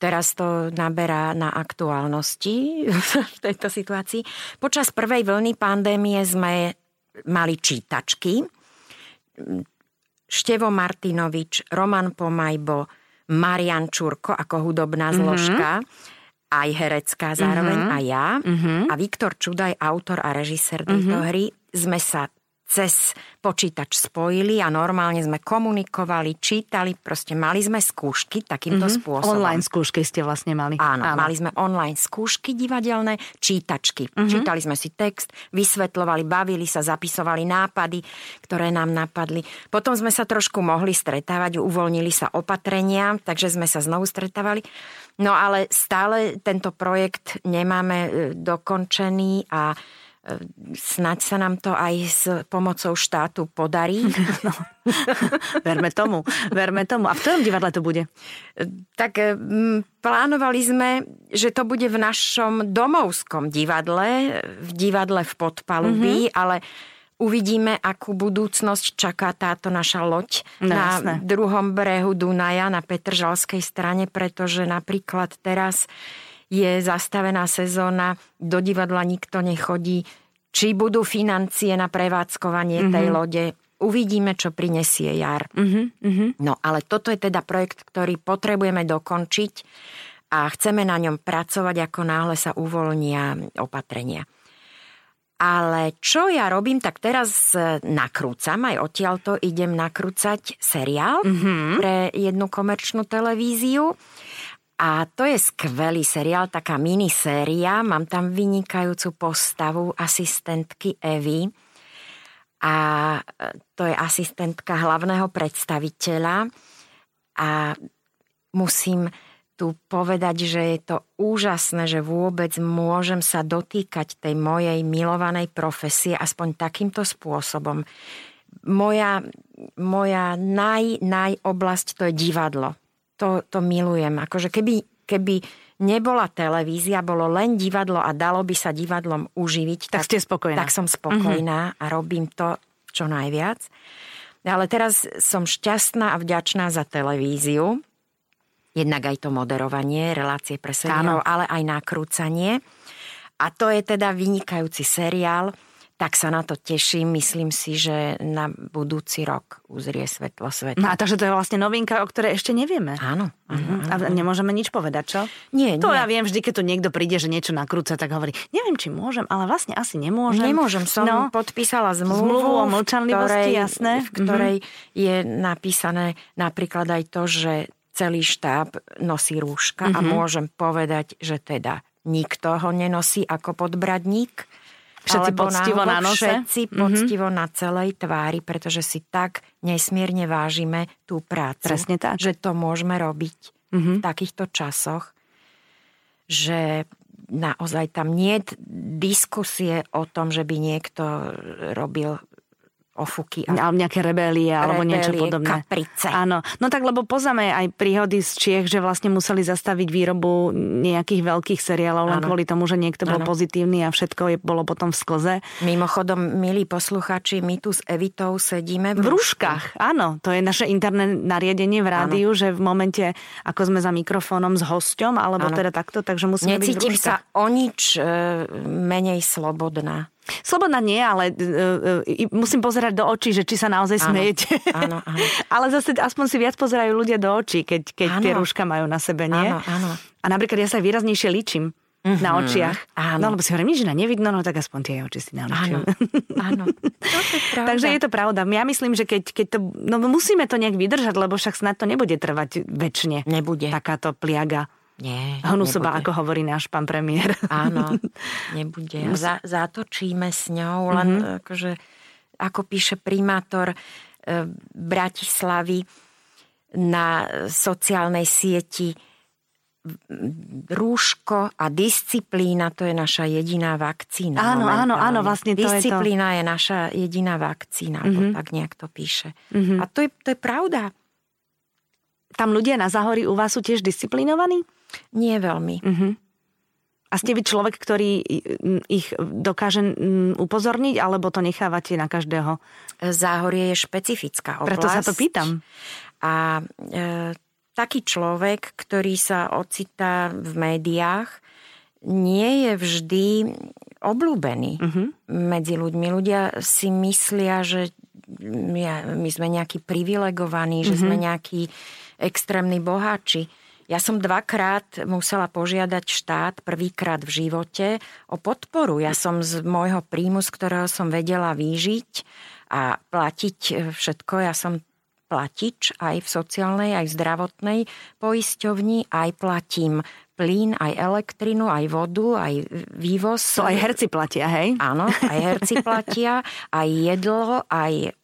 teraz to naberá na aktuálnosti <laughs> v tejto situácii. Počas prvej vlny pandémie sme mali čítačky. Števo Martinovič, Roman Pomajbo, Marian Čurko ako hudobná mm-hmm. zložka, aj herecká zároveň, mm-hmm. a ja. Mm-hmm. A Viktor Čudaj, autor a režisér tejto mm-hmm. hry, sme sa cez počítač spojili a normálne sme komunikovali, čítali, proste mali sme skúšky takýmto mm-hmm. spôsobom. Online skúšky ste vlastne mali. Áno, Áno, mali sme online skúšky divadelné, čítačky. Mm-hmm. Čítali sme si text, vysvetlovali, bavili sa, zapisovali nápady, ktoré nám napadli. Potom sme sa trošku mohli stretávať, uvoľnili sa opatrenia, takže sme sa znovu stretávali. No ale stále tento projekt nemáme e, dokončený a Snaď sa nám to aj s pomocou štátu podarí. <laughs> No. verme tomu, verme tomu. A v ktorom divadle to bude? Tak plánovali sme, že to bude v našom domovskom divadle, v divadle v Podpalubí, mm-hmm. ale uvidíme, akú budúcnosť čaká táto naša loď no, na jasné. druhom brehu Dunaja, na Petržalskej strane, pretože napríklad teraz je zastavená sezóna, do divadla nikto nechodí. Či budú financie na prevádzkovanie mm-hmm. tej lode, uvidíme, čo prinesie jar. Mm-hmm. No ale toto je teda projekt, ktorý potrebujeme dokončiť a chceme na ňom pracovať, ako náhle sa uvoľnia opatrenia. Ale čo ja robím, tak teraz nakrúcam, aj odtiaľto idem nakrúcať seriál mm-hmm. pre jednu komerčnú televíziu. A to je skvelý seriál, taká miniséria. Mám tam vynikajúcu postavu asistentky Evy. A e, to je asistentka hlavného predstaviteľa. A musím tu povedať, že je to úžasné, že vôbec môžem sa dotýkať tej mojej milovanej profesie aspoň takýmto spôsobom. Moja, moja naj, naj to je divadlo. To, to milujem. Akože keby, keby nebola televízia, bolo len divadlo a dalo by sa divadlom uživiť. Tak, tak ste spokojná. Tak som spokojná uh-huh. a robím to čo najviac. Ale teraz som šťastná a vďačná za televíziu, Jednak aj to moderovanie, relácie pre seniorov, ale aj nakrúcanie. A to je teda vynikajúci seriál, tak sa na to teším. Myslím si, že na budúci rok uzrie svetlo sveta. No a takže to je vlastne novinka, o ktorej ešte nevieme. Áno. áno, mhm. áno. A nemôžeme nič povedať, čo? Nie, To nie. ja viem, vždy, keď tu niekto príde, že niečo nakrúca, tak hovorí, neviem, či môžem, ale vlastne asi nemôžem. Nemôžem, som no, podpísala zmluvu, zmluvu o mlčanlivosti, jasné. v ktorej mm-hmm. je napísané napríklad aj to, že celý štáb nosí rúška mm-hmm. a mhm. môžem povedať, že teda nikto ho nenosí ako podbradník. Všetci poctivo na nose? Všetci mm-hmm. poctivo na celej tvári, pretože si tak nesmierne vážime tú prácu. Presne tak. Že to môžeme robiť mm-hmm. v takýchto časoch, že naozaj tam nie je diskusie o tom, že by niekto robil ofuky. A... Alebo nejaké rebélie, alebo rebélie, niečo podobné. kaprice. Áno. No tak lebo poznáme aj príhody z Čiech, že vlastne museli zastaviť výrobu nejakých veľkých seriálov len kvôli tomu, že niekto bol ano. pozitívny a všetko je, bolo potom v sklze. Mimochodom, milí posluchači, my tu s Evitou sedíme v, v rúškach. Áno, to je naše interné nariadenie v rádiu, ano. že v momente, ako sme za mikrofónom s hosťom, alebo ano. teda takto, takže musíme Necítim byť v sa o nič e, menej slobodná. Slobodná nie, ale uh, uh, musím pozerať do očí, že či sa naozaj áno, smejete. Áno, áno. <laughs> ale zase aspoň si viac pozerajú ľudia do očí, keď, keď tie rúška majú na sebe, nie? Áno, áno. A napríklad ja sa výraznejšie líčim. Mm-hmm. Na očiach. Áno. No lebo si hovorím, nič na nevidno, no tak aspoň tie oči si naličujem. Áno, áno. Je <laughs> Takže je to pravda. Ja myslím, že keď, keď to... No musíme to nejak vydržať, lebo však snad to nebude trvať väčšine. Nebude. Takáto pliaga. Nie, Hnusoba, ako hovorí náš pán premiér. Áno, <laughs> nebude. Za, zatočíme s ňou, len mm-hmm. akože, ako píše primátor e, Bratislavy na sociálnej sieti, rúško a disciplína to je naša jediná vakcína. Áno, áno, áno, vlastne to Disciplína je, to. je naša jediná vakcína, mm-hmm. tak nejak to píše. Mm-hmm. A to je, to je pravda. Tam ľudia na Zahori u vás sú tiež disciplinovaní? Nie veľmi. Uh-huh. A ste vy človek, ktorý ich dokáže upozorniť, alebo to nechávate na každého? Záhorie je špecifická oblasť. Preto sa to pýtam. A e, taký človek, ktorý sa ocitá v médiách, nie je vždy obľúbený uh-huh. medzi ľuďmi. Ľudia si myslia, že my sme nejakí privilegovaní, uh-huh. že sme nejakí extrémni boháči. Ja som dvakrát musela požiadať štát, prvýkrát v živote, o podporu. Ja som z môjho príjmu, z ktorého som vedela výžiť a platiť e, všetko. Ja som platič aj v sociálnej, aj v zdravotnej poisťovni, aj platím plyn, aj elektrinu, aj vodu, aj vývoz. To aj herci platia, hej? Áno, aj herci platia, aj jedlo, aj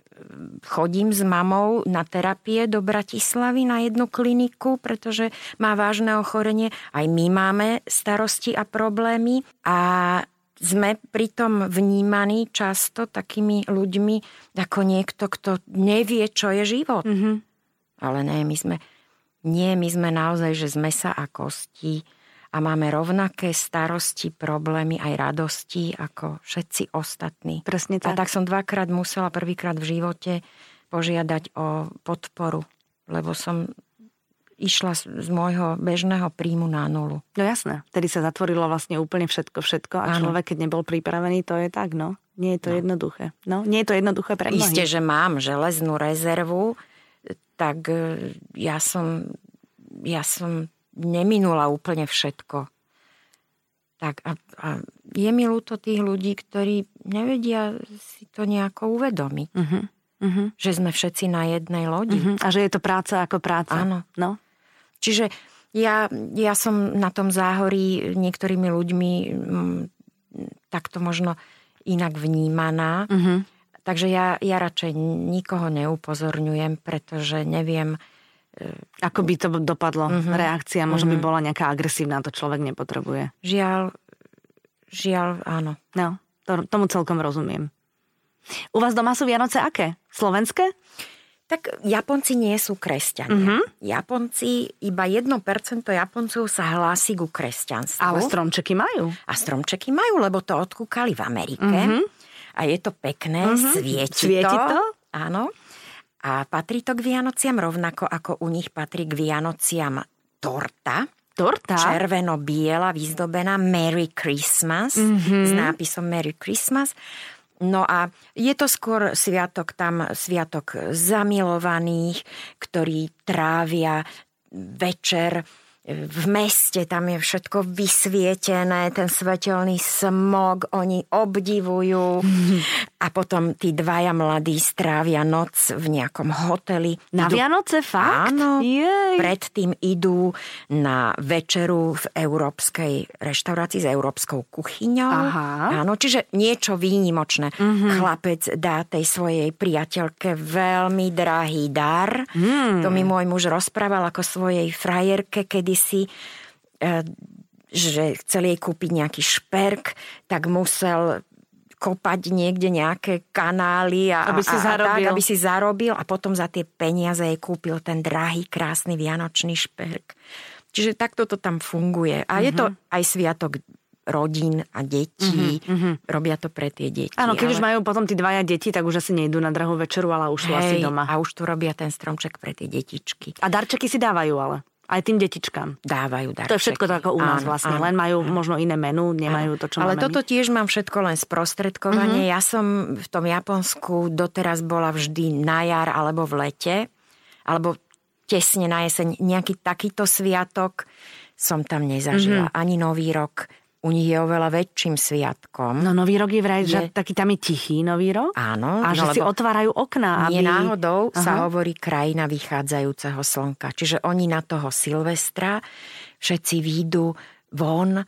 chodím s mamou na terapie do Bratislavy na jednu kliniku, pretože má vážne ochorenie. Aj my máme starosti a problémy a sme pritom vnímaní často takými ľuďmi ako niekto, kto nevie, čo je život. Mm-hmm. Ale nie, my sme, nie, my sme naozaj, že sme sa a kosti a máme rovnaké starosti, problémy aj radosti ako všetci ostatní. Presne tak. A tak som dvakrát musela prvýkrát v živote požiadať o podporu, lebo som išla z môjho bežného príjmu na nulu. No jasné, vtedy sa zatvorilo vlastne úplne všetko, všetko a ano. človek, keď nebol pripravený, to je tak, no. Nie je to no. jednoduché. No, nie je to jednoduché pre mnohých. Isté, že mám železnú rezervu, tak e, ja som, ja som neminula úplne všetko. Tak a, a je mi ľúto tých ľudí, ktorí nevedia si to nejako uvedomiť. Uh-huh. Uh-huh. Že sme všetci na jednej lodi. Uh-huh. A že je to práca ako práca. Áno. No. Čiže ja, ja som na tom záhorí niektorými ľuďmi m, takto možno inak vnímaná. Uh-huh. Takže ja, ja radšej nikoho neupozorňujem, pretože neviem, Ako by to dopadlo? Mm-hmm. Reakcia možno mm-hmm. by bola nejaká agresívna, to človek nepotrebuje. Žiaľ, žiaľ, áno. No, to, tomu celkom rozumiem. U vás doma sú Vianoce aké? Slovenské? Tak Japonci nie sú kresťania. Mm-hmm. Japonci, iba 1% Japoncov sa hlási ku kresťanstvu. Ale stromčeky majú. A stromčeky majú, lebo to odkúkali v Amerike. Mm-hmm. A je to pekné, mm-hmm. svieti, svieti to. to. Áno. A patrí to k Vianociam rovnako ako u nich patrí k Vianociam torta. Torta? Červeno-biela, vyzdobená Merry Christmas mm-hmm. s nápisom Merry Christmas. No a je to skôr sviatok tam, sviatok zamilovaných, ktorí trávia večer v meste, tam je všetko vysvietené, ten svetelný smog, oni obdivujú <laughs> a potom tí dvaja mladí strávia noc v nejakom hoteli. Na idú, Vianoce fakt? Áno, Jej. predtým idú na večeru v európskej reštaurácii s európskou kuchyňou. Aha. Áno, čiže niečo výnimočné. Mm-hmm. Chlapec dá tej svojej priateľke veľmi drahý dar. Mm. To mi môj muž rozprával ako svojej frajerke, kedy si e, že chcel jej kúpiť nejaký šperk, tak musel kopať niekde nejaké kanály a, aby si, a, a tak, aby si zarobil a potom za tie peniaze jej kúpil ten drahý, krásny vianočný šperk. Čiže takto to tam funguje. A uh-huh. je to mhm. aj sviatok rodín a detí. Uh-huh, Robia to pre tie deti. Áno, keď ale... už majú potom tí dvaja deti, tak už asi nejdú na drahú večeru, ale už sú asi doma. A už tu robia ten stromček pre tie detičky. A darčeky si dávajú ale? Aj tým detičkám. Dávajú darčeky. To je všetko tak ako u nás áno, vlastne. Áno, len majú áno. možno iné menu, nemajú to, čo Ale máme toto my. tiež mám všetko len sprostredkovanie. Uh-huh. Ja som v tom Japonsku doteraz bola vždy na jar alebo v lete. Alebo tesne na jeseň. Nejaký takýto sviatok som tam nezažila. Uh-huh. Ani Nový rok, u nich je oveľa väčším sviatkom. No nový rok je vraj, je... že taký tam je tichý nový rok? Áno. A no, že si otvárajú okná. Aby... Nie náhodou Aha. sa hovorí krajina vychádzajúceho slnka. Čiže oni na toho Silvestra všetci výjdu von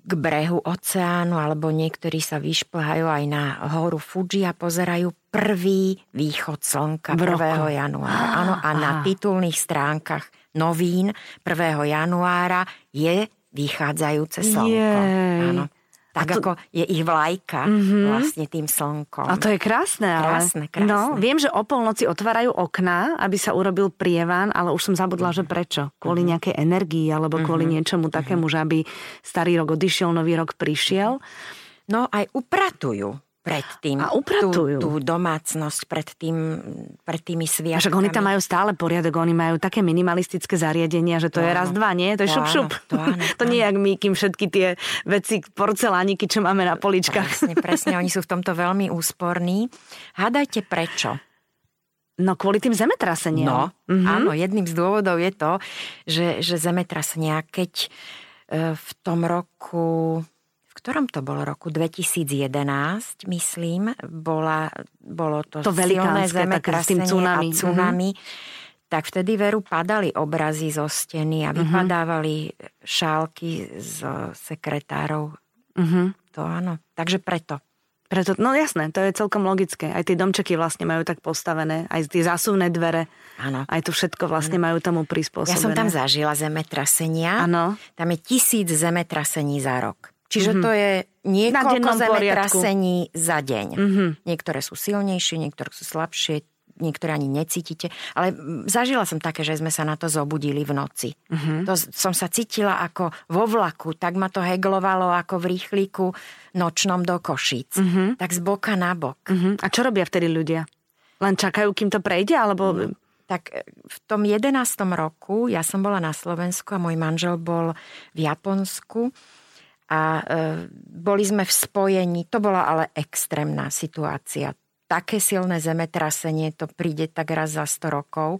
k brehu oceánu, alebo niektorí sa vyšplhajú aj na horu Fuji a pozerajú prvý východ slnka 1. januára. Áno, a na titulných stránkach novín 1. januára je vychádzajúce slnko. Jej. Áno. Tak to... ako je ich vlajka mm-hmm. vlastne tým slnkom. A to je krásne. Ale... Krásne, krásne. No, viem, že o polnoci otvárajú okná, aby sa urobil prievan, ale už som zabudla, že prečo. Kvôli mm-hmm. nejakej energii alebo kvôli mm-hmm. niečomu takému, mm-hmm. že aby starý rok odišiel, nový rok prišiel. No aj upratujú pred tým, a upratujú. Tú, tú domácnosť pred, tým, pred tými sviatkami. Však oni tam majú stále poriadok, oni majú také minimalistické zariadenia, že to, to je raz, dva, nie? To je šup, šup. To, áno, <laughs> to, to nie je jak my, kým všetky tie veci, porcelániky, čo máme na poličkách. Presne, presne, oni sú v tomto veľmi úsporní. Hádajte prečo? No kvôli tým zemetraseniam. No, mm-hmm. áno, jedným z dôvodov je to, že, že zemetrasenia, keď e, v tom roku ktorom to bolo roku 2011, myslím, bola, bolo to, to silné zemetrasenie a tsunami. Mm-hmm. Tak vtedy veru padali obrazy zo steny a mhm. vypadávali mm-hmm. šálky z sekretárov. Mm-hmm. To áno. Takže preto. Preto, no jasné, to je celkom logické. Aj tie domčeky vlastne majú tak postavené, aj tie zásuvné dvere. Áno. Aj to všetko vlastne ano. majú tomu prispôsobené. Ja som tam zažila zemetrasenia. Áno. Tam je tisíc zemetrasení za rok. Čiže mm-hmm. to je niekoľko zemetrasení za deň. Mm-hmm. Niektoré sú silnejšie, niektoré sú slabšie, niektoré ani necítite. Ale zažila som také, že sme sa na to zobudili v noci. Mm-hmm. To som sa cítila ako vo vlaku, tak ma to heglovalo ako v rýchliku nočnom do Košíc. Mm-hmm. Tak z boka na bok. Mm-hmm. A čo robia vtedy ľudia? Len čakajú, kým to prejde? Alebo... Mm. Tak e, v tom 11. roku ja som bola na Slovensku a môj manžel bol v Japonsku a e, boli sme v spojení. To bola ale extrémna situácia. Také silné zemetrasenie, to príde tak raz za 100 rokov.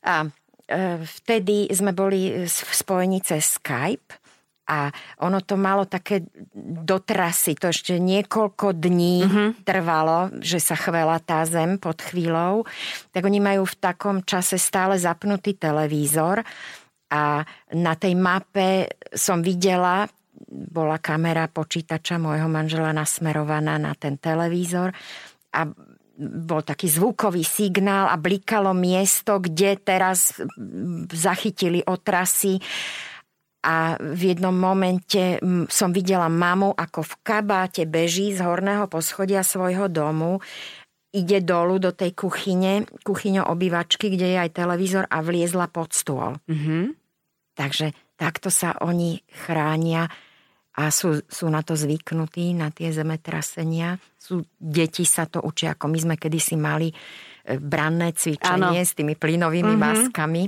A e, vtedy sme boli v spojení cez Skype a ono to malo také dotrasy, to ešte niekoľko dní mm-hmm. trvalo, že sa chvela tá zem pod chvíľou. Tak oni majú v takom čase stále zapnutý televízor a na tej mape som videla bola kamera počítača môjho manžela nasmerovaná na ten televízor a bol taký zvukový signál a blikalo miesto, kde teraz zachytili otrasy a v jednom momente som videla mamu, ako v kabáte beží z horného poschodia svojho domu, ide dolu do tej kuchyne, kuchyňo obývačky, kde je aj televízor a vliezla pod stôl. Mm-hmm. Takže takto sa oni chránia a sú, sú na to zvyknutí, na tie zemetrasenia. Sú, deti sa to učia, ako my sme kedysi mali e, branné cvičenie ano. s tými plynovými mm-hmm. maskami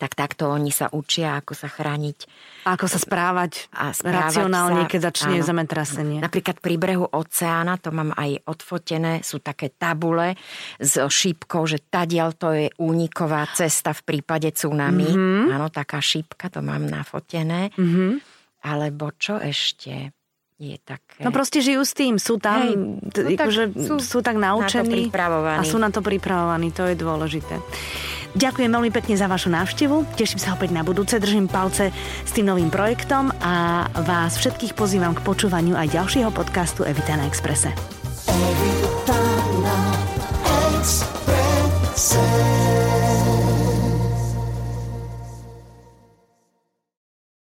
tak takto oni sa učia, ako sa chrániť. A ako sa správať, a správať racionálne, sa, keď začne áno, zemetrasenie. Napríklad pri brehu oceána, to mám aj odfotené, sú také tabule s šípkou, že tadiaľ to je úniková cesta v prípade tsunami. Mm-hmm. Áno, taká šípka, to mám nafotené. Mm-hmm. Alebo čo ešte je také... No proste žijú s tým, sú tam, Hej, t- no tak, akože sú, sú tak naučení na a sú na to pripravovaní, to je dôležité. Ďakujem veľmi pekne za vašu návštevu, teším sa opäť na budúce, držím palce s tým novým projektom a vás všetkých pozývam k počúvaniu aj ďalšieho podcastu Evita na Exprese. Evita na Exprese.